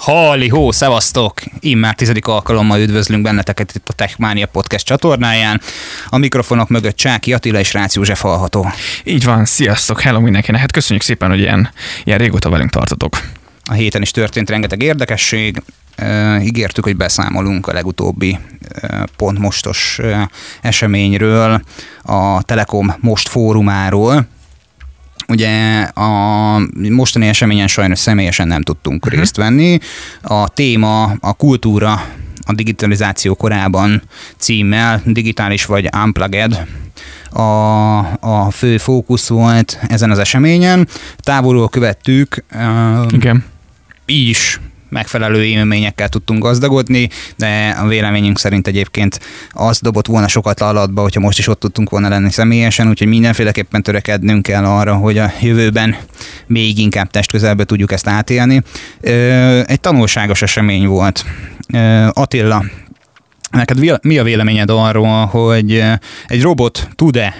Halli hó, szevasztok! Immár tizedik alkalommal üdvözlünk benneteket itt a Techmania Podcast csatornáján. A mikrofonok mögött Csáki Attila és Rácz József hallható. Így van, sziasztok, hello mindenkinek. Hát köszönjük szépen, hogy ilyen, ilyen régóta velünk tartotok. A héten is történt rengeteg érdekesség. Uh, ígértük, hogy beszámolunk a legutóbbi uh, pont mostos uh, eseményről, a Telekom Most fórumáról, Ugye a mostani eseményen sajnos személyesen nem tudtunk uh-huh. részt venni. A téma a kultúra a digitalizáció korában címmel, digitális vagy unplugged, a, a fő fókusz volt ezen az eseményen. Távolról követtük. Igen. Így is megfelelő élményekkel tudtunk gazdagodni, de a véleményünk szerint egyébként az dobott volna sokat alatba, hogyha most is ott tudtunk volna lenni személyesen, úgyhogy mindenféleképpen törekednünk kell arra, hogy a jövőben még inkább testközelbe tudjuk ezt átélni. Egy tanulságos esemény volt. Attila, neked mi a véleményed arról, hogy egy robot tud-e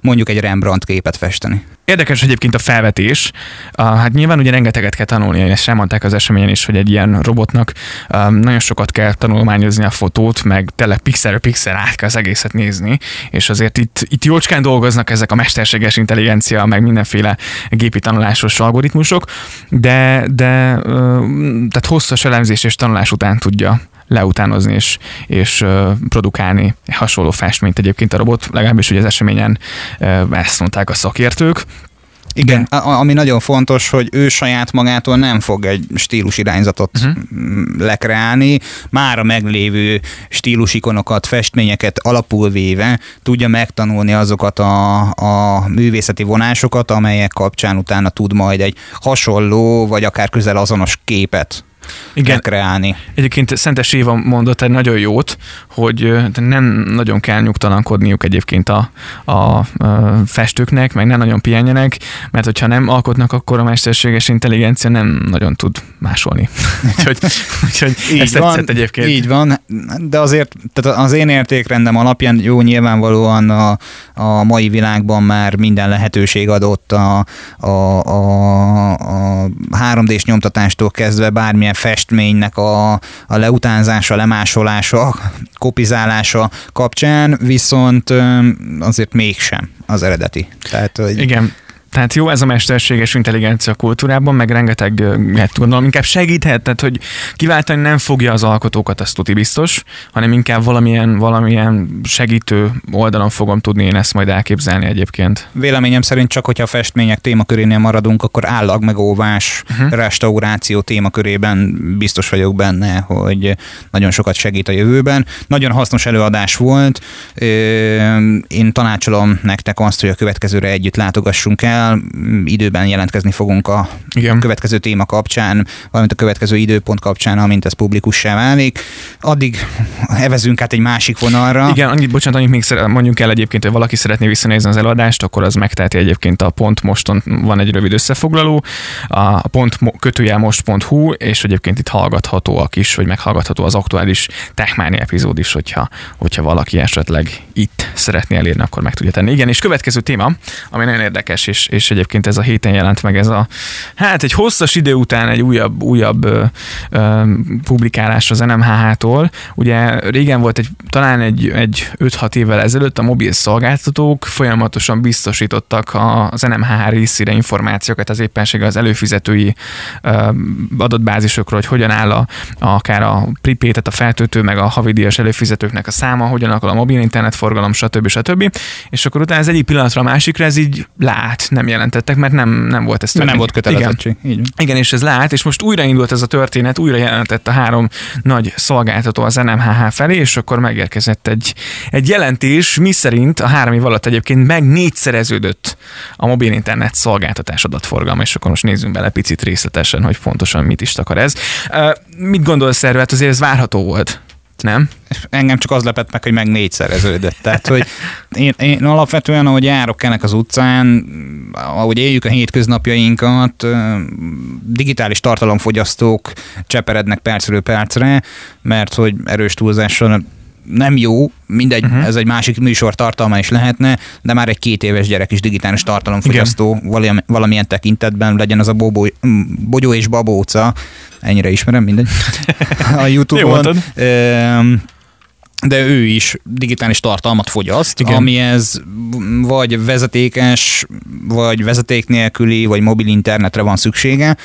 mondjuk egy Rembrandt képet festeni? Érdekes egyébként a felvetés. Uh, hát nyilván ugye rengeteget kell tanulni, ezt sem mondták az eseményen is, hogy egy ilyen robotnak um, nagyon sokat kell tanulmányozni a fotót, meg tele pixel pixel át kell az egészet nézni, és azért itt, itt jócskán dolgoznak ezek a mesterséges intelligencia, meg mindenféle gépi tanulásos algoritmusok, de, de uh, tehát hosszas elemzés és tanulás után tudja leutánozni és, és produkálni hasonló festményt egyébként a robot, legalábbis ugye az eseményen ezt mondták a szakértők. Igen, a, ami nagyon fontos, hogy ő saját magától nem fog egy stílus irányzatot uh-huh. lekreálni, már a meglévő stílusikonokat, festményeket alapul véve tudja megtanulni azokat a, a művészeti vonásokat, amelyek kapcsán utána tud majd egy hasonló, vagy akár közel azonos képet igen. kreálni. Egyébként Szentes Éva mondott egy nagyon jót, hogy nem nagyon kell nyugtalankodniuk egyébként a, a, a festőknek, meg nem nagyon pihenjenek, mert hogyha nem alkotnak, akkor a mesterséges intelligencia nem nagyon tud másolni. úgyhogy, úgyhogy így ezt van, egyébként. Így van, de azért tehát az én értékrendem alapján jó nyilvánvalóan a, a mai világban már minden lehetőség adott a, a, a, a 3D-s nyomtatástól kezdve bármilyen festménynek a, a leutánzása, lemásolása, kopizálása kapcsán, viszont azért mégsem az eredeti. Tehát, hogy... Igen, tehát jó ez a mesterséges intelligencia kultúrában, meg rengeteg, hát gondolom, inkább segíthet, tehát hogy kiváltani nem fogja az alkotókat, azt tuti biztos, hanem inkább valamilyen, valamilyen segítő oldalon fogom tudni én ezt majd elképzelni egyébként. Véleményem szerint csak, hogyha a festmények témakörénél maradunk, akkor állag megóvás, uh-huh. restauráció témakörében biztos vagyok benne, hogy nagyon sokat segít a jövőben. Nagyon hasznos előadás volt. Én tanácsolom nektek azt, hogy a következőre együtt látogassunk el, el, időben jelentkezni fogunk a Igen. következő téma kapcsán, valamint a következő időpont kapcsán, amint ez publikussá válik. Addig evezünk át egy másik vonalra. Igen, annyit, bocsánat, annyit még szeret, mondjuk el egyébként, hogy valaki szeretné visszanézni az előadást, akkor az megteheti egyébként a pont moston van egy rövid összefoglaló, a pont kötőjel most.hu, és egyébként itt hallgathatóak is, vagy meghallgatható az aktuális Techmáni epizód is, hogyha, hogyha valaki esetleg itt szeretné elérni, akkor meg tudja tenni. Igen, és következő téma, ami nagyon érdekes, és, és egyébként ez a héten jelent meg ez a, hát egy hosszas idő után egy újabb, újabb ö, ö, publikálás az NMHH-tól. Ugye régen volt egy, talán egy, egy 5-6 évvel ezelőtt a mobil szolgáltatók folyamatosan biztosítottak az NMHH részére információkat az éppenséggel az előfizetői ö, adatbázisokról, hogy hogyan áll a, akár a pripétet, a feltöltő, meg a havidíjas előfizetőknek a száma, hogyan akar a mobil internetforgalom, stb. stb. És akkor utána ez egyik pillanatra a másikra ez így lát, nem jelentettek, mert nem, nem volt ez Nem volt kötelezettség. Igen. Igen, és ez lát, és most újraindult ez a történet, újra jelentett a három nagy szolgáltató az NMHH felé, és akkor megérkezett egy, egy jelentés, mi szerint a három év alatt egyébként meg négyszereződött a mobil internet szolgáltatás adatforgalma, és akkor most nézzünk bele picit részletesen, hogy pontosan mit is takar ez. Uh, mit gondolsz erről? Hát azért ez várható volt nem? Engem csak az lepett meg, hogy meg négyszereződött. Tehát, hogy én, én alapvetően, ahogy járok ennek az utcán, ahogy éljük a hétköznapjainkat, digitális tartalomfogyasztók cseperednek percről percre, mert hogy erős túlzással nem jó, mindegy, uh-huh. ez egy másik műsor tartalma is lehetne, de már egy két éves gyerek is digitális tartalomfogyasztó valamilyen, valamilyen tekintetben legyen az a Bobo, Bogyó és Babóca, ennyire ismerem, mindegy, a Youtube-on. de ő is digitális tartalmat fogyaszt, Igen. amihez vagy vezetékes, vagy vezeték nélküli, vagy mobil internetre van szüksége,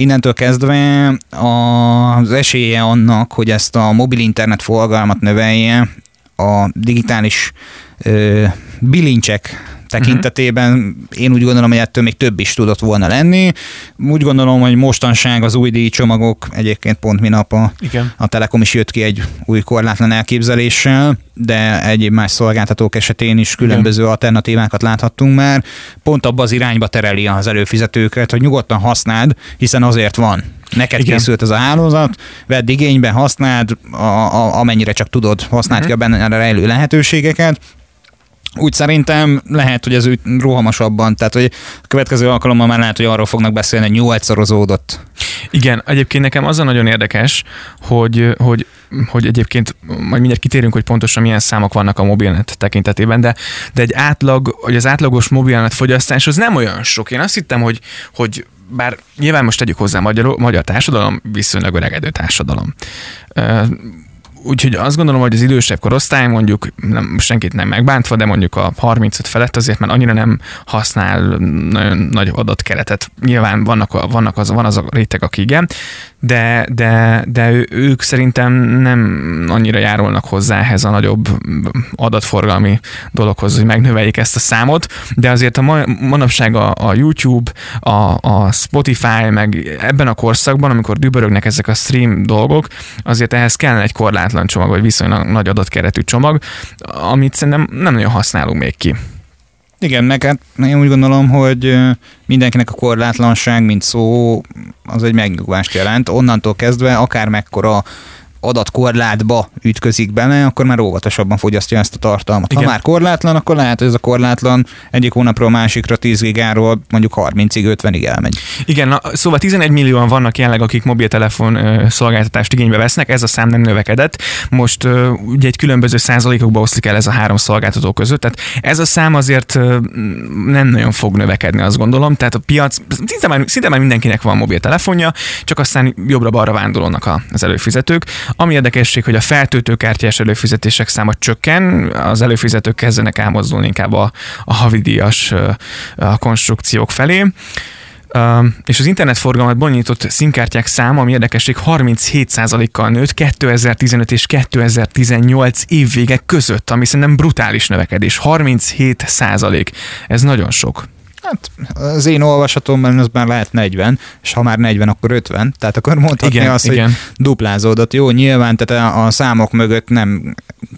innentől kezdve az esélye annak, hogy ezt a mobil internet forgalmat növelje, a digitális ö, bilincsek tekintetében uh-huh. én úgy gondolom, hogy ettől még több is tudott volna lenni. Úgy gondolom, hogy mostanság az új díjcsomagok, egyébként pont minap a, Igen. a Telekom is jött ki egy új korlátlan elképzeléssel, de egyéb más szolgáltatók esetén is különböző Igen. alternatívákat láthattunk már. Pont abba az irányba tereli az előfizetőket, hogy nyugodtan használd, hiszen azért van. Neked Igen. készült ez a hálózat, vedd igénybe, használd, a, a, amennyire csak tudod, használd uh-huh. ki a benne rejlő lehetőségeket, úgy szerintem lehet, hogy ez úgy rohamasabban, tehát hogy a következő alkalommal már lehet, hogy arról fognak beszélni, hogy nyolcszorozódott. Igen, egyébként nekem az a nagyon érdekes, hogy, hogy hogy egyébként majd mindjárt kitérünk, hogy pontosan milyen számok vannak a mobilnet tekintetében, de, de egy átlag, hogy az átlagos mobilnet fogyasztás az nem olyan sok. Én azt hittem, hogy, hogy bár nyilván most tegyük hozzá, magyar, magyar társadalom viszonylag öregedő társadalom Úgyhogy azt gondolom, hogy az idősebb korosztály mondjuk nem, senkit nem megbántva, de mondjuk a 35 felett azért már annyira nem használ nagyon nagy adatkeretet. Nyilván vannak, vannak az, van az a réteg, aki igen, de, de, de ők szerintem nem annyira járulnak hozzá ehhez a nagyobb adatforgalmi dologhoz, hogy megnöveljék ezt a számot, de azért a manapság a, a YouTube, a, a Spotify, meg ebben a korszakban, amikor dübörögnek ezek a stream dolgok, azért ehhez kellene egy korlátlan csomag, vagy viszonylag nagy adatkeretű csomag, amit szerintem nem nagyon használunk még ki. Igen, hát én úgy gondolom, hogy mindenkinek a korlátlanság, mint szó, az egy megnyugvást jelent. Onnantól kezdve akár mekkora adatkorlátba ütközik bele, akkor már óvatosabban fogyasztja ezt a tartalmat. Igen. Ha már korlátlan, akkor lehet, hogy ez a korlátlan egyik hónapról a másikra 10 gigáról mondjuk 30-ig, 50-ig elmegy. Igen, na, szóval 11 millióan vannak jelenleg, akik mobiltelefon szolgáltatást igénybe vesznek, ez a szám nem növekedett. Most ugye egy különböző százalékokba oszlik el ez a három szolgáltató között, tehát ez a szám azért nem nagyon fog növekedni, azt gondolom. Tehát a piac, szinte már, szinte már mindenkinek van mobiltelefonja, csak aztán jobbra-balra vándorolnak az előfizetők. Ami érdekesség, hogy a feltöltőkártyás előfizetések száma csökken, az előfizetők kezdenek elmozdulni inkább a, a havidíjas a konstrukciók felé. Uh, és az internetforgalmat bonyolított színkártyák száma, ami érdekesség, 37%-kal nőtt 2015 és 2018 évvége között, ami szerintem brutális növekedés. 37%. Ez nagyon sok. Hát az én olvasatomban az már lehet 40, és ha már 40, akkor 50, tehát akkor mondhatni igen, azt, igen. hogy duplázódott. Jó, nyilván, tehát a, számok mögött nem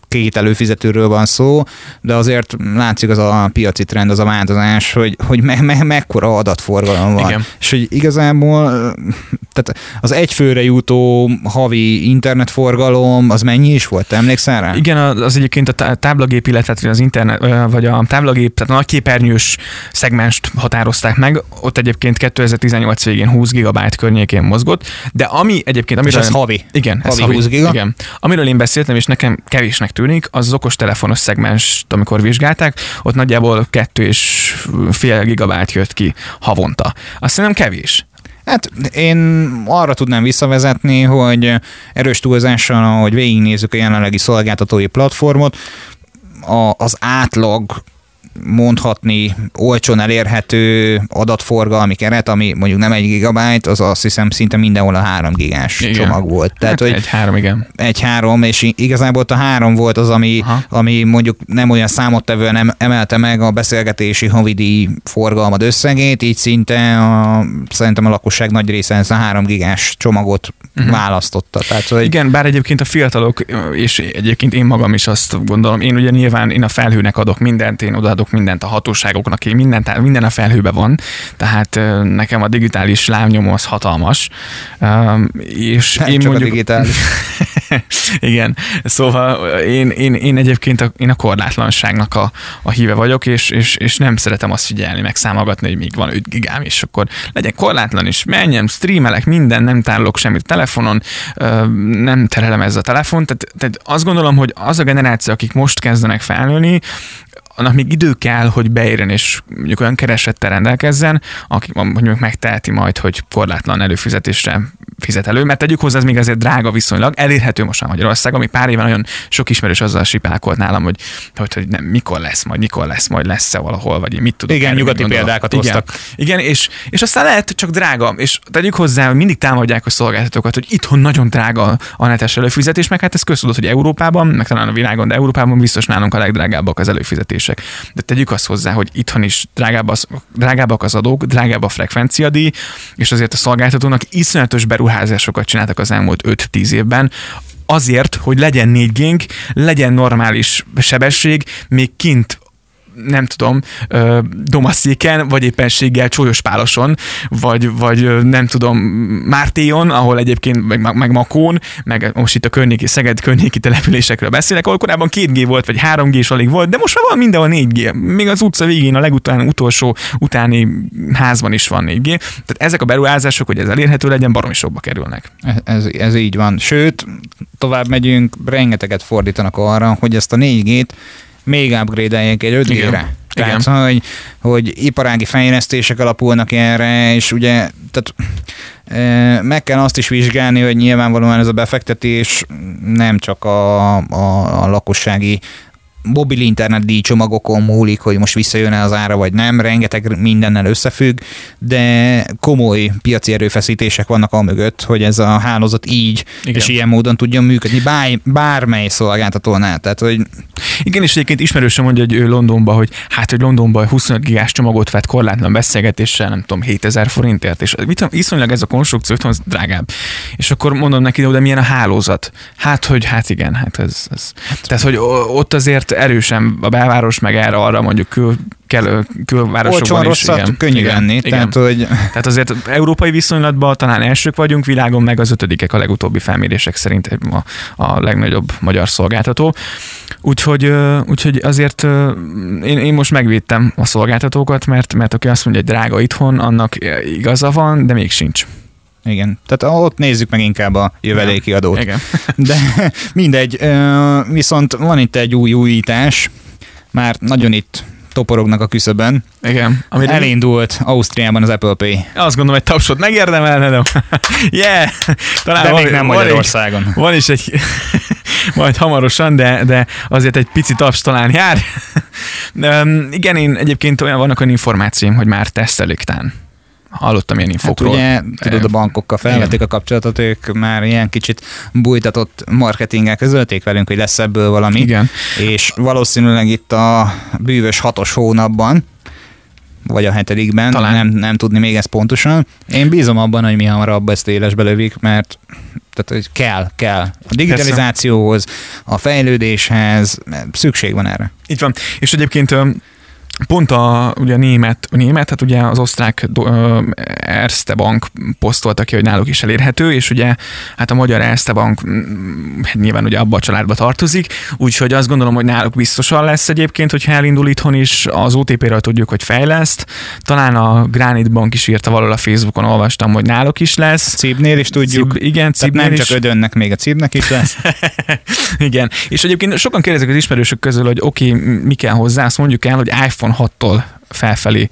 két előfizetőről van szó, de azért látszik az a piaci trend, az a változás, hogy, hogy me, me, mekkora adatforgalom van. Igen. És hogy igazából tehát az egyfőre jutó havi internetforgalom, az mennyi is volt? Te emlékszel rá? Igen, az egyébként a táblagép, illetve az internet, vagy a táblagép, tehát a nagyképernyős szegmest határozták meg, ott egyébként 2018 végén 20 gigabyte környékén mozgott, de ami egyébként... Amiről és ez havi? Igen, havi, ez havi 20 giga? Igen. Amiről én beszéltem, és nekem kevésnek tűnik, az az okostelefonos szegmens, amikor vizsgálták, ott nagyjából kettő és fél gigabyte jött ki havonta. Azt nem kevés. Hát én arra tudnám visszavezetni, hogy erős túlzással, ahogy végignézzük a jelenlegi szolgáltatói platformot, a, az átlag mondhatni olcsón elérhető adatforgalmi keret, ami mondjuk nem egy gigabyte, az azt hiszem szinte mindenhol a három gigás igen. csomag volt. Tehát, hát hogy egy három, igen. Egy három, és igazából a három volt az, ami, ami mondjuk nem olyan számottevően nem emelte meg a beszélgetési havidi forgalmad összegét, így szinte a, szerintem a lakosság nagy része ezt a három gigás csomagot uh-huh. választotta. Tehát, hogy... Igen, bár egyébként a fiatalok, és egyébként én magam is azt gondolom, én ugye nyilván én a felhőnek adok mindent, én odaadok adok mindent a hatóságoknak, én mindent, minden a felhőbe van, tehát nekem a digitális lábnyomó az hatalmas. És Nem én csak mondjuk... a digitális. Igen, szóval én, én, én egyébként a, én a korlátlanságnak a, a híve vagyok, és, és, és nem szeretem azt figyelni, meg számolgatni, hogy még van 5 gigám, és akkor legyen korlátlan is, menjem, streamelek, minden, nem tárolok semmit telefonon, nem terelem ez a telefon, tehát, tehát azt gondolom, hogy az a generáció, akik most kezdenek felnőni, annak még idő kell, hogy beérjen és mondjuk olyan keresettel rendelkezzen, aki mondjuk megteheti majd, hogy korlátlan előfizetésre fizet elő, mert tegyük hozzá, ez még azért drága viszonylag, elérhető most már Magyarország, ami pár éven nagyon sok ismerős azzal sipálkolt nálam, hogy, hogy, hogy nem, mikor lesz majd, mikor lesz majd, lesz-e valahol, vagy mit tudok. Igen, nyugati példákat igen, hoztak. Igen, és, és aztán lehet csak drága, és tegyük hozzá, hogy mindig támadják a szolgáltatókat, hogy itthon nagyon drága a netes előfizetés, meg hát ez köztudott, hogy Európában, meg talán a világon, de Európában biztos nálunk a legdrágábbak az előfizetések. De tegyük azt hozzá, hogy itthon is drágább az, drágábbak az adók, drágább a frekvenciadíj, és azért a szolgáltatónak iszonyatos beruházásokat csináltak az elmúlt 5-10 évben, azért, hogy legyen 4 g legyen normális sebesség, még kint nem tudom, Domaszéken, vagy éppenséggel Csólyos-Páloson, vagy, vagy nem tudom, Mártéjon, ahol egyébként, meg, meg Makón, meg most itt a környéki, Szeged környéki településekről beszélek, ahol korábban 2G volt, vagy 3G is alig volt, de most már van mindenhol 4G. Még az utca végén, a legután, utolsó utáni házban is van 4G. Tehát ezek a beruházások, hogy ez elérhető legyen, baromi sokba kerülnek. Ez, ez így van. Sőt, tovább megyünk, rengeteget fordítanak arra, hogy ezt a 4G-t még upgrade-eljék egy 5G-re. Tehát, Igen. Hogy, hogy iparági fejlesztések alapulnak erre, és ugye tehát, meg kell azt is vizsgálni, hogy nyilvánvalóan ez a befektetés nem csak a, a, a lakossági mobil internet díjcsomagokon múlik, hogy most visszajön-e az ára vagy nem, rengeteg mindennel összefügg, de komoly piaci erőfeszítések vannak a mögött, hogy ez a hálózat így Igen. és ilyen módon tudjon működni bár, bármely szolgáltatónál. Tehát, hogy... Igen, és egyébként ismerősen mondja, hogy ő Londonban, hogy hát, hogy Londonban 25 gigás csomagot vett korlátlan beszélgetéssel, nem tudom, 7000 forintért, és mit, iszonylag ez a konstrukció az drágább. És akkor mondom neki, de milyen a hálózat? Hát, hogy hát igen, hát ez, ez. Tehát, hogy ott azért erősen a belváros, meg erre arra mondjuk kül, kell, külvárosokban Olcsón is. Igen, könnyű igen, venni. Igen. Tehát, hogy... tehát azért európai viszonylatban talán elsők vagyunk világon, meg az ötödikek a legutóbbi felmérések szerint a, a legnagyobb magyar szolgáltató. Úgyhogy, úgyhogy azért én, én most megvédtem a szolgáltatókat, mert, mert aki azt mondja, hogy drága itthon, annak igaza van, de még sincs. Igen, tehát ott nézzük meg inkább a jöveléki adót. Igen. De mindegy, viszont van itt egy új újítás, már nagyon itt toporognak a küszöbön. Igen. Amire Elindult Ausztriában az Apple Pay. Azt gondolom, hogy tapsot megérdemelne, de yeah! Talán de van, még nem van Magyarországon. Egy, van is egy, majd hamarosan, de, de azért egy pici taps talán jár. De, igen, én egyébként olyan vannak olyan információim, hogy már tesztelik tán hallottam ilyen infokról. Hát ugye, tudod, a bankokkal felvették a kapcsolatot, ők már ilyen kicsit bújtatott marketinggel közölték velünk, hogy lesz ebből valami. Igen. És valószínűleg itt a bűvös hatos hónapban, vagy a hetedikben, Talán. Nem, nem tudni még ezt pontosan. Én bízom abban, hogy mi hamarabb ezt élesbe lövik, mert tehát, hogy kell, kell. A digitalizációhoz, a fejlődéshez szükség van erre. Így van. És egyébként pont a, ugye német, német, hát ugye az osztrák uh, Erste Bank posztolta ki, hogy náluk is elérhető, és ugye hát a magyar Erste Bank hát nyilván ugye abba a családba tartozik, úgyhogy azt gondolom, hogy náluk biztosan lesz egyébként, hogyha elindul itthon is, az OTP-ről tudjuk, hogy fejleszt, talán a Granite Bank is írta valahol a Facebookon, olvastam, hogy náluk is lesz. Cibnél is tudjuk. Cib, igen, Cibnél nem is. csak ödönnek, még a Cibnek is lesz. igen, és egyébként sokan kérdezik az ismerősök közül, hogy oké, okay, mi kell hozzá, azt mondjuk el, hogy iPhone iPhone 6-tól felfelé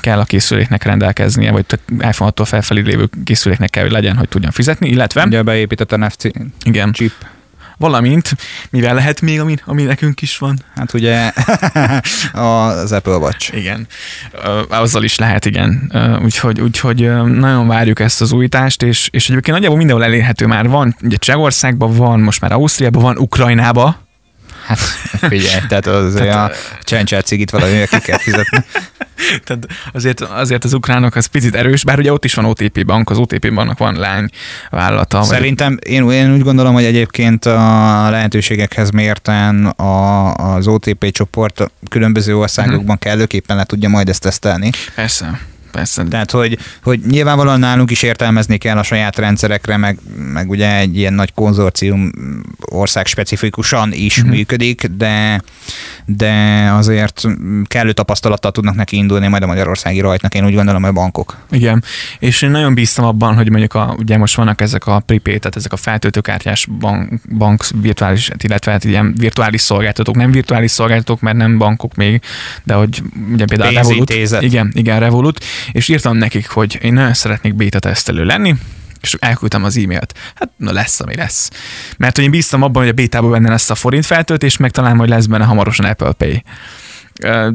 kell a készüléknek rendelkeznie, vagy iPhone 6-tól felfelé lévő készüléknek kell, hogy legyen, hogy tudjon fizetni, illetve... Ugye beépített NFC igen. chip. Valamint, mivel lehet még, ami, ami nekünk is van? Hát ugye az Apple Watch. Igen, azzal is lehet, igen. Úgyhogy, úgyhogy nagyon várjuk ezt az újítást, és, és egyébként nagyjából mindenhol elérhető már van. Ugye Csehországban van, most már Ausztriában van, Ukrajnában, Hát figyelj, tehát azért tehát, a csencsel cigit valami ki kell fizetni. Tehát azért, azért az ukránok az picit erős, bár ugye ott is van OTP bank, az OTP banknak van lány vállalata. Szerintem vagy... én, én úgy gondolom, hogy egyébként a lehetőségekhez mérten a, az OTP csoport különböző országokban uh-huh. kellőképpen le tudja majd ezt tesztelni. Persze. Persze. Tehát, hogy, hogy nyilvánvalóan nálunk is értelmezni kell a saját rendszerekre, meg, meg ugye egy ilyen nagy konzorcium ország specifikusan is uh-huh. működik, de, de azért kellő tapasztalattal tudnak neki indulni majd a magyarországi rajtnak, én úgy gondolom, hogy a bankok. Igen, és én nagyon bíztam abban, hogy mondjuk a, ugye most vannak ezek a prepaid, tehát ezek a feltöltőkártyás bank, bank virtuális, illetve hát ilyen virtuális szolgáltatók, nem virtuális szolgáltatók, mert nem bankok még, de hogy ugye például a Revolut. Igen, igen, Revolut, és írtam nekik, hogy én nagyon szeretnék beta tesztelő lenni, és elküldtem az e-mailt. Hát na lesz, ami lesz. Mert hogy én bíztam abban, hogy a bétában benne lesz a forint feltöltés, meg talán majd lesz benne hamarosan Apple Pay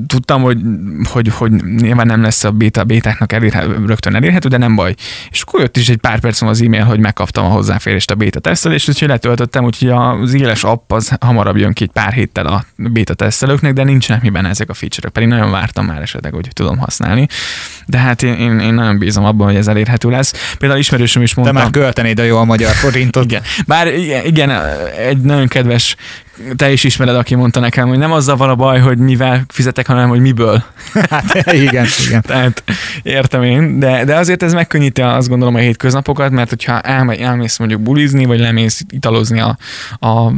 tudtam, hogy, hogy, hogy nyilván nem lesz a beta, bétáknak elérhető, rögtön elérhető, de nem baj. És akkor jött is egy pár perc az e-mail, hogy megkaptam a hozzáférést a beta tesztelésre, úgyhogy letöltöttem, úgyhogy az éles app az hamarabb jön ki egy pár héttel a beta tesztelőknek, de nincsenek miben ezek a feature pedig nagyon vártam már esetleg, hogy tudom használni. De hát én, én, én nagyon bízom abban, hogy ez elérhető lesz. Például ismerősöm is mondta. De már költenéd a jó magyar forintot. igen. Bár igen, egy nagyon kedves te is ismered, aki mondta nekem, hogy nem azzal van a baj, hogy mivel fizetek, hanem hogy miből. Hát igen, igen. Tehát értem én, de, de azért ez megkönnyíti azt gondolom a hétköznapokat, mert hogyha elmegy, elmész mondjuk bulizni, vagy lemész italozni a, a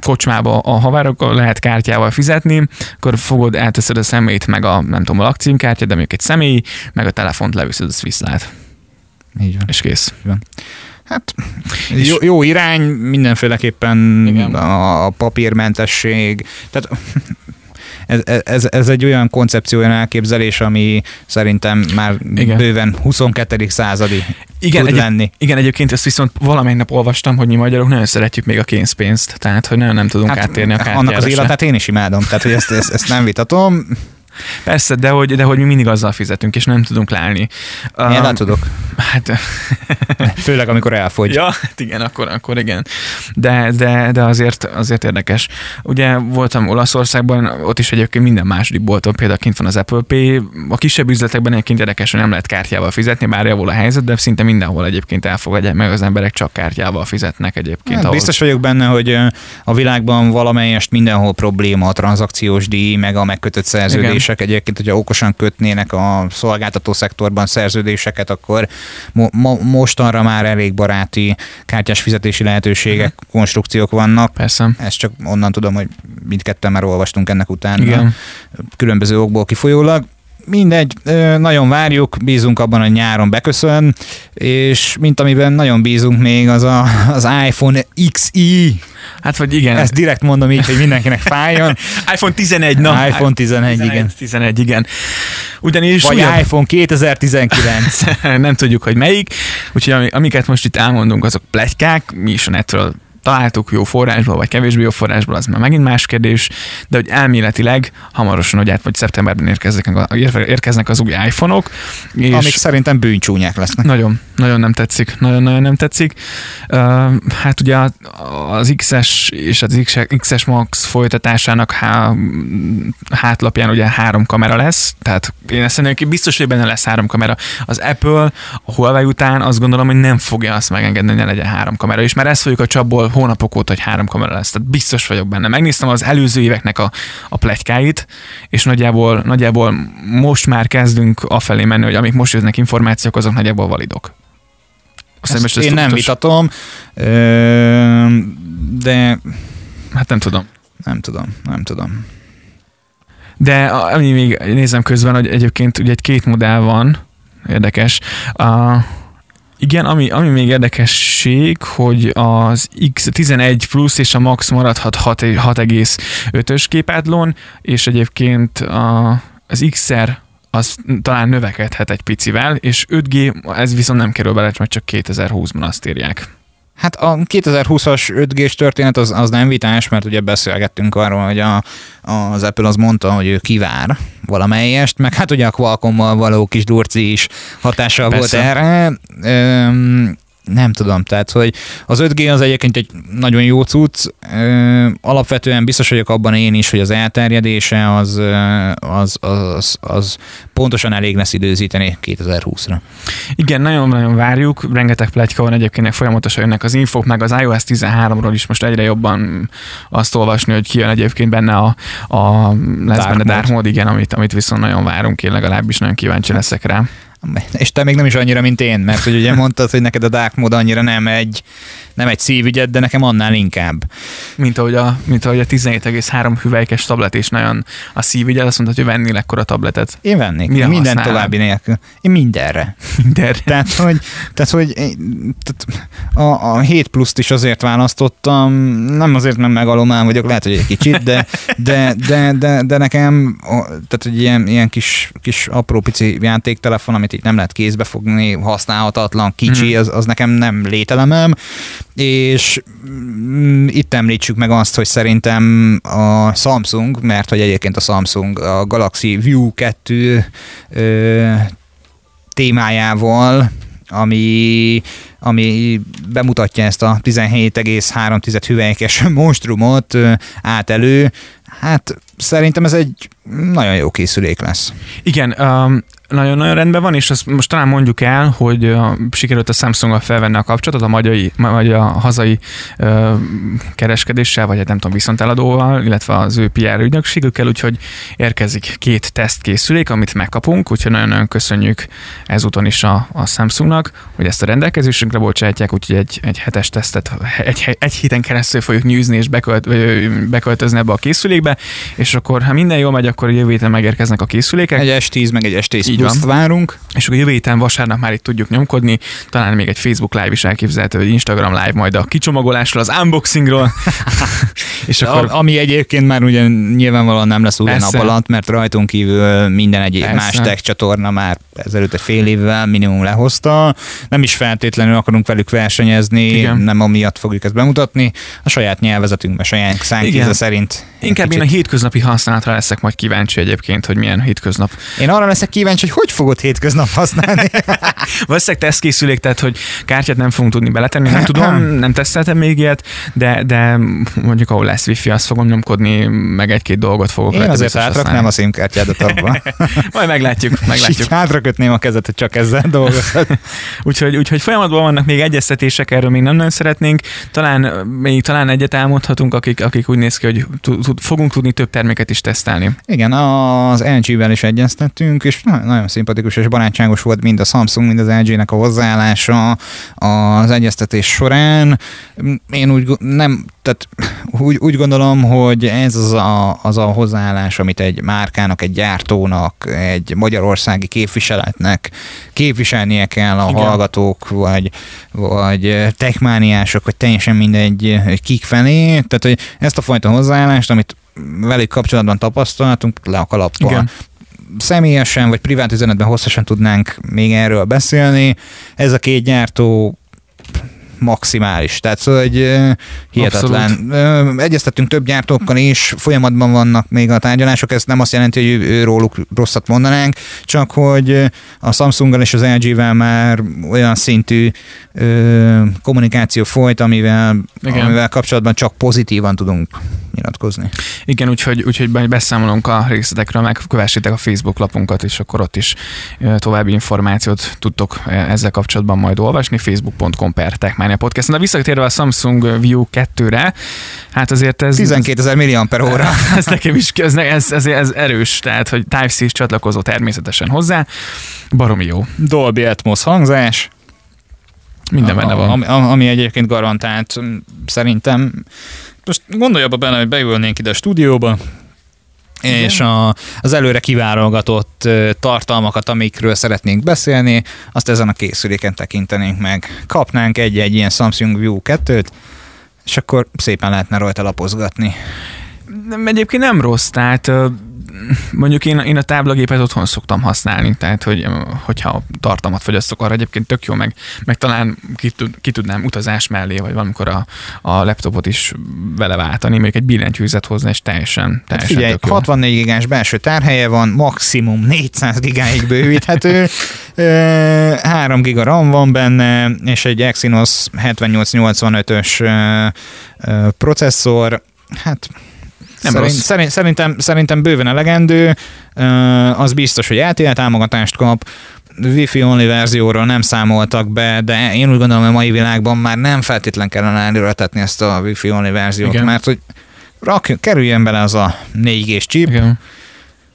kocsmába a havárokkal, lehet kártyával fizetni, akkor fogod, elteszed a szemét, meg a nem tudom, a lakcímkártya, de mondjuk egy személy, meg a telefont leviszed, az viszlát. Így van. És kész. Így van. Hát jó, jó irány, mindenféleképpen Igen. a papírmentesség. Tehát ez, ez, ez egy olyan koncepció, olyan elképzelés, ami szerintem már igen. bőven 22. századi igen, tud egy, lenni. Igen, egyébként ezt viszont valamelyik nap olvastam, hogy mi magyarok nagyon szeretjük még a kénzpénzt, tehát hogy nagyon nem tudunk hát, áttérni a kártyára Annak az életet én is imádom, tehát hogy ezt, ezt, ezt nem vitatom. Persze, de hogy, de hogy mi mindig azzal fizetünk, és nem tudunk leállni. Én um, tudok. Hát... Főleg, amikor elfogy. Ja, hát igen, akkor, akkor igen. De, de, de azért, azért érdekes. Ugye voltam Olaszországban, ott is egyébként minden második bolton például kint van az Apple Pay. A kisebb üzletekben egyébként érdekes, hogy nem lehet kártyával fizetni, bár javul a helyzet, de szinte mindenhol egyébként elfogadják meg az emberek csak kártyával fizetnek egyébként. Hát, ahol... Biztos vagyok benne, hogy a világban valamelyest mindenhol probléma a tranzakciós díj, meg a megkötött szerződés szerződések egyébként, hogyha okosan kötnének a szolgáltató szektorban szerződéseket, akkor mo- mo- mostanra már elég baráti kártyás fizetési lehetőségek, uh-huh. konstrukciók vannak. Persze. Ezt csak onnan tudom, hogy mindketten már olvastunk ennek után. Igen. Különböző okból kifolyólag mindegy, nagyon várjuk, bízunk abban, hogy nyáron beköszön, és mint amiben nagyon bízunk még, az a, az iPhone XI. Hát vagy igen. Ezt direkt mondom így, hogy mindenkinek fájjon. iPhone 11, na. iPhone 11, 11 igen. 11, igen. Ugyanis Vagy újabb... iPhone 2019. Nem tudjuk, hogy melyik. Úgyhogy amiket most itt elmondunk, azok plegykák, mi is a netről találtuk jó forrásból, vagy kevésbé jó forrásból, az már megint más kérdés, de hogy elméletileg hamarosan, hogy át, vagy szeptemberben érkeznek, érkeznek az új iPhone-ok. És Amik szerintem bűncsúnyák lesznek. Nagyon, nagyon nem tetszik, nagyon-nagyon nem tetszik. Uh, hát ugye az XS és az XS Max folytatásának há, hátlapján ugye három kamera lesz, tehát én ezt szerintem biztos, hogy benne lesz három kamera. Az Apple a Huawei után azt gondolom, hogy nem fogja azt megengedni, hogy ne legyen három kamera, és már ezt fogjuk a csapból hónapok óta, hogy három kamera lesz. Tehát biztos vagyok benne. Megnéztem az előző éveknek a, a pletykáit, és nagyjából, nagyjából most már kezdünk afelé menni, hogy amik most jönnek információk, azok nagyjából validok. Azt ezt én nem vitatom, de hát nem tudom. Nem tudom, nem tudom. De ami még nézem közben, hogy egyébként ugye egy két modell van, érdekes. A, igen, ami, ami még érdekesség, hogy az X11 Plus és a Max maradhat 6,5-ös képátlón, és egyébként a, az XR az talán növekedhet egy picivel, és 5G, ez viszont nem kerül bele, mert csak 2020-ban azt írják. Hát a 2020-as 5G-s történet az, az nem vitás, mert ugye beszélgettünk arról, hogy a, az Apple az mondta, hogy ő kivár valamelyest, meg hát ugye a Qualcomm-mal való kis durci is hatással Persze. volt erre. Üm, nem tudom, tehát hogy az 5G az egyébként egy nagyon jó cucc, alapvetően biztos vagyok abban én is, hogy az elterjedése az, az, az, az pontosan elég lesz időzíteni 2020-ra. Igen, nagyon-nagyon várjuk, rengeteg pletyka van egyébként, folyamatosan jönnek az infok, meg az iOS 13-ról is most egyre jobban azt olvasni, hogy kijön egyébként benne a, a lesz Dark benne Dark Mode, igen, amit, amit viszont nagyon várunk, én legalábbis nagyon kíváncsi leszek rá. És te még nem is annyira, mint én, mert hogy ugye mondtad, hogy neked a Dark Mode annyira nem egy, nem egy szívügyed, de nekem annál inkább. Mint ahogy a, mint ahogy a 17,3 hüvelykes tablet is nagyon a szívügyed, azt mondtad, hogy vennél ekkora tabletet. Én vennék. Mire minden használom? további nélkül. Én mindenre. Mindenre. Tehát, hogy, tehát, hogy tehát a, a 7 pluszt is azért választottam, nem azért, mert megalomán vagyok, lehet, hogy egy kicsit, de, de, de, de, de nekem tehát egy ilyen, ilyen kis, kis apró pici játéktelefon, amit így nem lehet kézbe fogni, használhatatlan, kicsi, hmm. az, az nekem nem lételemem, és mm, itt említsük meg azt, hogy szerintem a Samsung, mert hogy egyébként a Samsung a Galaxy View 2 ö, témájával, ami, ami bemutatja ezt a 17,3 hüvelykes monstrumot át elő, hát szerintem ez egy nagyon jó készülék lesz. Igen, um, nagyon-nagyon rendben van, és azt most talán mondjuk el, hogy sikerült a samsung felvenni a kapcsolatot a magyai, vagy a hazai uh, kereskedéssel, vagy hát nem tudom, viszonteladóval, illetve az ő PR ügynökségükkel, úgyhogy érkezik két tesztkészülék, amit megkapunk, úgyhogy nagyon-nagyon köszönjük ezúton is a, a Samsungnak, hogy ezt a rendelkezésünkre bocsátják, úgyhogy egy, egy hetes tesztet egy, egy héten keresztül fogjuk nyűzni és bekölt, bekölt, ebbe a készülékbe, és akkor ha minden jól megy, akkor jövő héten megérkeznek a készülékek. Egy S10 meg egy S10 pluszt várunk. És akkor jövő héten vasárnap már itt tudjuk nyomkodni, talán még egy Facebook live is elképzelhető, vagy Instagram live majd a kicsomagolásról, az unboxingról. és akkor... A, ami egyébként már ugye nyilvánvalóan nem lesz új nap alatt, mert rajtunk kívül minden egyéb Persze. más tech csatorna már ezelőtt egy fél évvel minimum lehozta. Nem is feltétlenül akarunk velük versenyezni, Igen. nem amiatt fogjuk ezt bemutatni. A saját nyelvezetünkben, saját szánkéze szerint. Inkább kicsit... én a hétköznapi használatra leszek majd kíváncsi egyébként, hogy milyen hétköznap. Én arra leszek kíváncsi, hogy hogy fogod hétköznap használni. Valószínűleg tesztkészülék, tehát hogy kártyát nem fogunk tudni beletenni, nem tudom, nem teszteltem még ilyet, de, de mondjuk ahol lesz wifi, azt fogom nyomkodni, meg egy-két dolgot fogok Én azért átraknám a SIM-kártyádat abba. Majd meglátjuk, meglátjuk. Hátrakötném a kezet, hogy csak ezzel dolgozhat. úgyhogy, úgyhogy folyamatban vannak még egyeztetések, erről még nem nagyon szeretnénk. Talán még talán egyet álmodhatunk, akik, akik úgy néz ki, hogy fogunk tudni több terméket is tesztelni. Igen, az LG-vel is egyeztettünk, és nagyon szimpatikus és barátságos volt mind a Samsung, mind az LG-nek a hozzáállása az egyeztetés során. Én úgy nem, tehát úgy, úgy gondolom, hogy ez az a, az a hozzáállás, amit egy márkának, egy gyártónak, egy magyarországi képviseletnek képviselnie kell a Igen. hallgatók, vagy, vagy techmániások, vagy teljesen mindegy kik felé. Tehát, hogy ezt a fajta hozzáállást, amit velük kapcsolatban tapasztaltunk, le a kalappal. Igen személyesen vagy privát üzenetben hosszasan tudnánk még erről beszélni. Ez a két gyártó maximális. Tehát szóval egy hihetetlen. Abszolút. Egyeztettünk több gyártókkal is, folyamatban vannak még a tárgyalások, ez nem azt jelenti, hogy róluk rosszat mondanánk, csak hogy a Samsunggal és az LG-vel már olyan szintű ö, kommunikáció folyt, amivel, amivel kapcsolatban csak pozitívan tudunk nyilatkozni. Igen, úgyhogy, úgyhogy beszámolunk a részletekről, meg kövessétek a Facebook lapunkat, és akkor ott is további információt tudtok ezzel kapcsolatban majd olvasni, facebook.com per Techmania Podcast. Na visszatérve a Samsung View 2-re, hát azért ez... 12 ezer millió per óra. ez nekem is, ez, ez, ez, ez erős, tehát hogy Type-C csatlakozó természetesen hozzá, baromi jó. Dolby Atmos hangzás, minden benne van. Ami, ami egyébként garantált szerintem most gondolj abba benne, hogy beülnénk ide a stúdióba, Igen. és a, az előre kiválogatott tartalmakat, amikről szeretnénk beszélni, azt ezen a készüléken tekintenénk meg. Kapnánk egy-egy ilyen Samsung View 2-t, és akkor szépen lehetne rajta lapozgatni. Nem, egyébként nem rossz, tehát mondjuk én, én a táblagépet otthon szoktam használni, tehát hogy, hogyha tartalmat fogyasztok arra egyébként tök jó, meg, meg talán ki, tud, ki tudnám utazás mellé, vagy valamikor a, a laptopot is vele váltani, mondjuk egy billentyűzet hozni, és teljesen, hát teljesen Figyelj, 64 gigás belső tárhelye van, maximum 400 gigáig bővíthető, 3 giga RAM van benne, és egy Exynos 7885-ös processzor, hát nem szerint, rossz. Szerint, szerintem, szerintem bőven elegendő, az biztos, hogy LTE támogatást kap, Wi-Fi only verzióról nem számoltak be, de én úgy gondolom, hogy a mai világban már nem feltétlen kellene előretetni ezt a Wi-Fi only verziót, Igen. mert hogy rak, kerüljen bele az a 4G-s chip, Igen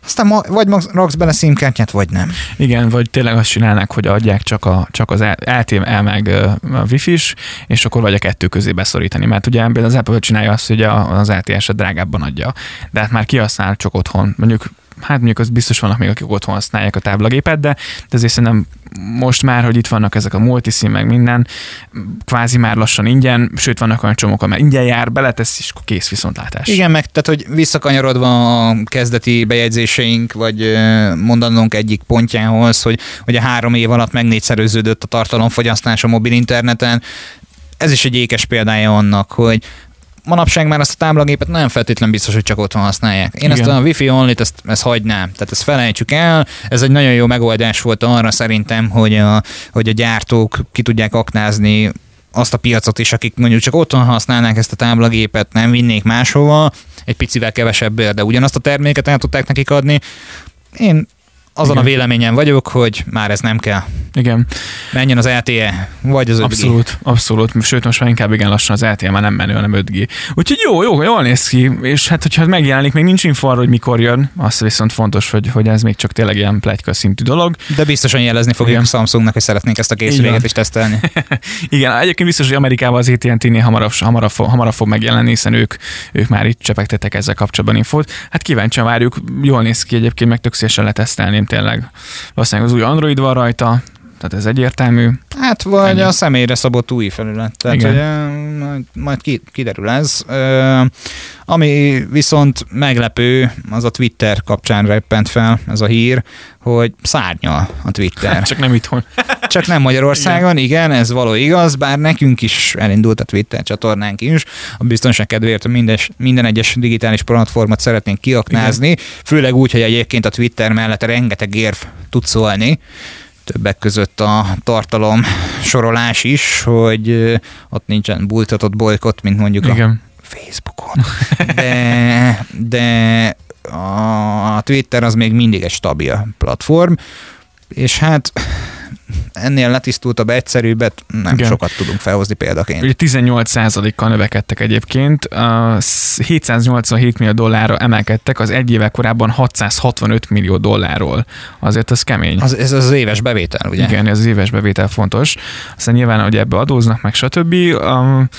aztán ma, vagy raksz bele színkártyát, vagy nem. Igen, vagy tényleg azt csinálnak, hogy adják csak, a, csak az LTE meg a Wi-Fi-s, és akkor vagy a kettő közé beszorítani. Mert ugye az Apple csinálja azt, hogy az LTE-set drágábban adja, de hát már kihasznál csak otthon. Mondjuk hát mondjuk az biztos vannak még, akik otthon használják a táblagépet, de, de azért szerintem most már, hogy itt vannak ezek a multiszín, meg minden, kvázi már lassan ingyen, sőt vannak olyan csomók, amely ingyen jár, beletesz, és kész viszontlátás. Igen, meg tehát, hogy visszakanyarodva a kezdeti bejegyzéseink, vagy mondanunk egyik pontjához, hogy, hogy a három év alatt meg négyszerűződött a tartalomfogyasztás a mobil interneten, ez is egy ékes példája annak, hogy manapság már ezt a táblagépet nem feltétlen biztos, hogy csak otthon használják. Én Igen. ezt a Wi-Fi only ezt, ezt hagynám. Tehát ezt felejtsük el. Ez egy nagyon jó megoldás volt arra szerintem, hogy a, hogy a gyártók ki tudják aknázni azt a piacot is, akik mondjuk csak otthon használnák ezt a táblagépet, nem vinnék máshova, egy picivel kevesebb de ugyanazt a terméket el tudták nekik adni. Én azon Igen. a véleményen vagyok, hogy már ez nem kell. Igen. Menjen az LTE, vagy az 5G. Abszolút, abszolút. Sőt, most már inkább igen lassan az LTE már nem menő, hanem 5G. Úgyhogy jó, jó, jól néz ki. És hát, hogyha megjelenik, még nincs info arra, hogy mikor jön, az viszont fontos, hogy, hogy ez még csak tényleg ilyen plegyka szintű dolog. De biztosan jelezni fogjuk igen. Samsungnak, hogy szeretnénk ezt a készüléket is tesztelni. igen, egyébként biztos, hogy Amerikában az AT&T-nél hamarabb, hamarabb, hamarabb fog megjelenni, hiszen ők, ők már itt csepegtetek ezzel kapcsolatban infót. Hát kíváncsian várjuk, jól néz ki egyébként, meg tök letesztelném tényleg. Valószínűleg az új Android van rajta, tehát ez egyértelmű. Hát vagy Ennyi. a személyre szabott új felület. Tehát Igen. Ugye, majd, majd kiderül ez. Ö, ami viszont meglepő, az a Twitter kapcsán reppent fel, ez a hír, hogy szárnyal a Twitter. Hát csak nem itthon. Csak nem Magyarországon, igen. igen, ez való igaz, bár nekünk is elindult a Twitter csatornánk is. A biztonság kedvéért minden, minden egyes digitális platformot szeretnénk kiaknázni, igen. főleg úgy, hogy egyébként a Twitter mellett rengeteg érv tud szólni többek között a tartalom sorolás is, hogy ott nincsen bultatott bolykot, mint mondjuk Igen. a Facebookon. De, de a Twitter az még mindig egy stabil platform, és hát ennél letisztultabb, egyszerűbbet nem Igen. sokat tudunk felhozni példaként. Ugye 18%-kal növekedtek egyébként, 787 millió dollárra emelkedtek, az egy éve korábban 665 millió dollárról. Azért az kemény. Az, ez az éves bevétel, ugye? Igen, ez az éves bevétel fontos. Aztán nyilván, hogy ebbe adóznak, meg stb. Um,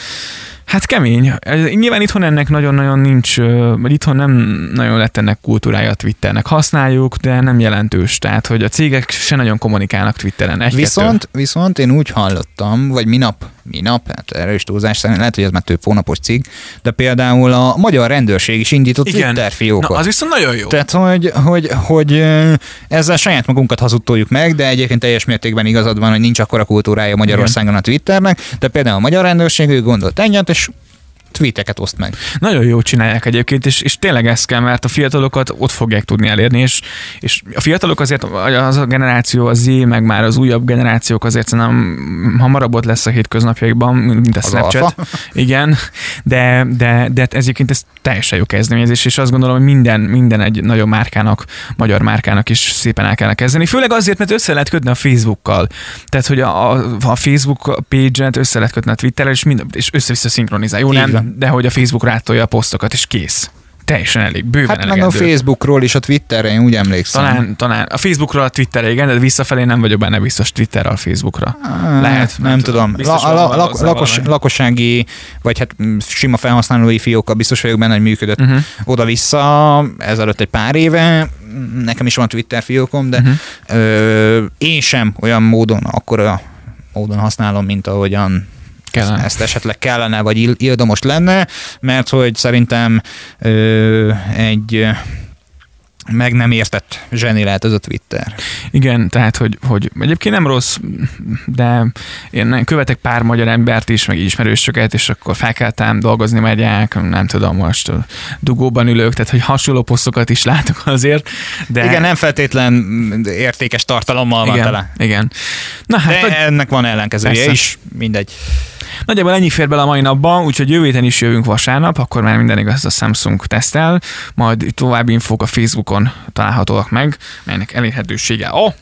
Hát kemény. Nyilván itthon ennek nagyon-nagyon nincs, vagy itthon nem nagyon lett ennek kultúrája a Twitternek. Használjuk, de nem jelentős. Tehát, hogy a cégek se nagyon kommunikálnak Twitteren. Egy, viszont, viszont én úgy hallottam, vagy minap, minap, hát erős túlzás szerint, lehet, hogy ez már több hónapos cikk, de például a magyar rendőrség is indított Igen. Twitter fiókot. Na, az viszont nagyon jó. Tehát, hogy, hogy, hogy ezzel saját magunkat hazudtoljuk meg, de egyébként teljes mértékben igazad van, hogy nincs akkora kultúrája Magyarországon Igen. a Twitternek, de például a magyar rendőrség ő gondolt ennyit, és tweeteket oszt meg. Nagyon jó csinálják egyébként, és, és tényleg ez kell, mert a fiatalokat ott fogják tudni elérni, és, és a fiatalok azért, az a generáció, az Z, meg már az újabb generációk azért szerintem hamarabb ott lesz a hétköznapjaikban, mint a az Snapchat. Alfa. Igen, de, de, de ez egyébként ez teljesen jó kezdeményezés, és azt gondolom, hogy minden, minden egy nagyon márkának, magyar márkának is szépen el kellene kezdeni. Főleg azért, mert össze lehet kötni a Facebookkal. Tehát, hogy a, a Facebook page-et össze lehet kötni a Twitterrel, és, mind, és össze-vissza szinkronizál. Jó, nem, de hogy a Facebook rátolja a posztokat, és kész teljesen elég, bőven Hát elegendő. meg a Facebookról is a Twitterre, én úgy emlékszem. Talán, talán a Facebookról a Twitterre, igen, de visszafelé nem vagyok benne biztos Twitterre a Facebookra. Lehet. Nem, nem tudom. La, la, la, lakos, lakossági, vagy hát sima felhasználói fiókkal biztos vagyok benne, hogy működött uh-huh. oda-vissza ezelőtt egy pár éve. Nekem is van Twitter fiókom, de uh-huh. ö, én sem olyan módon, akkor a módon használom, mint ahogyan kellene. ezt esetleg kellene, vagy ildomos lenne, mert hogy szerintem ö, egy meg nem értett zseni lehet ez a Twitter. Igen, tehát, hogy, hogy egyébként nem rossz, de én követek pár magyar embert is, meg ismerősöket, és akkor felkeltem, dolgozni megyek, nem tudom, most dugóban ülök, tehát, hogy hasonló posztokat is látok azért. De... Igen, nem feltétlen értékes tartalommal igen, van tele. Igen. Na, hát, de ennek van ellenkezője Persze. is, mindegy. Nagyjából ennyi fér bele a mai napban, úgyhogy jövő héten is jövünk vasárnap, akkor már minden igaz a Samsung tesztel, majd további infók a Facebookon találhatóak meg, melynek elérhetősége a...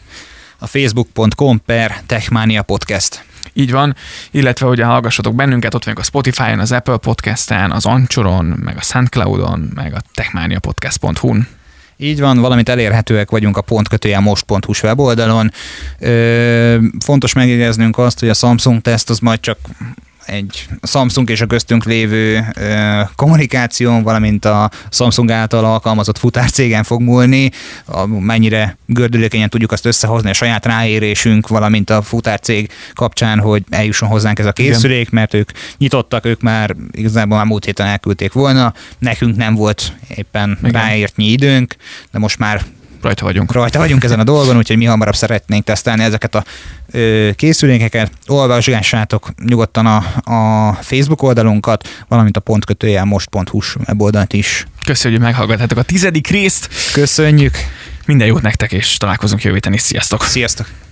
A facebook.com per Techmania Podcast. Így van, illetve hogy hallgassatok bennünket, ott vagyunk a Spotify-on, az Apple Podcast-en, az Anchoron, meg a SoundCloud-on, meg a techmaniapodcast.hu-n. Így van, valamint elérhetőek vagyunk a pontkötője most.hu weboldalon. Ö, fontos megjegyeznünk azt, hogy a Samsung teszt az majd csak egy Samsung és a köztünk lévő ö, kommunikáción, valamint a Samsung által alkalmazott futárcégen fog múlni, a, mennyire gördülékenyen tudjuk azt összehozni a saját ráérésünk, valamint a futárcég kapcsán, hogy eljusson hozzánk ez a készülék, Igen. mert ők nyitottak, ők már igazából már múlt héten elküldték volna, nekünk nem volt éppen Igen. ráértnyi időnk, de most már rajta vagyunk. Rajta vagyunk ezen a dolgon, úgyhogy mi hamarabb szeretnénk tesztelni ezeket a ö, készülékeket. Olvasgassátok nyugodtan a, a Facebook oldalunkat, valamint a pontkötőjel most.hu-s weboldalt is. Köszönjük, hogy meghallgattátok a tizedik részt. Köszönjük. Minden jót nektek, és találkozunk jövő héten is. Sziasztok! Sziasztok!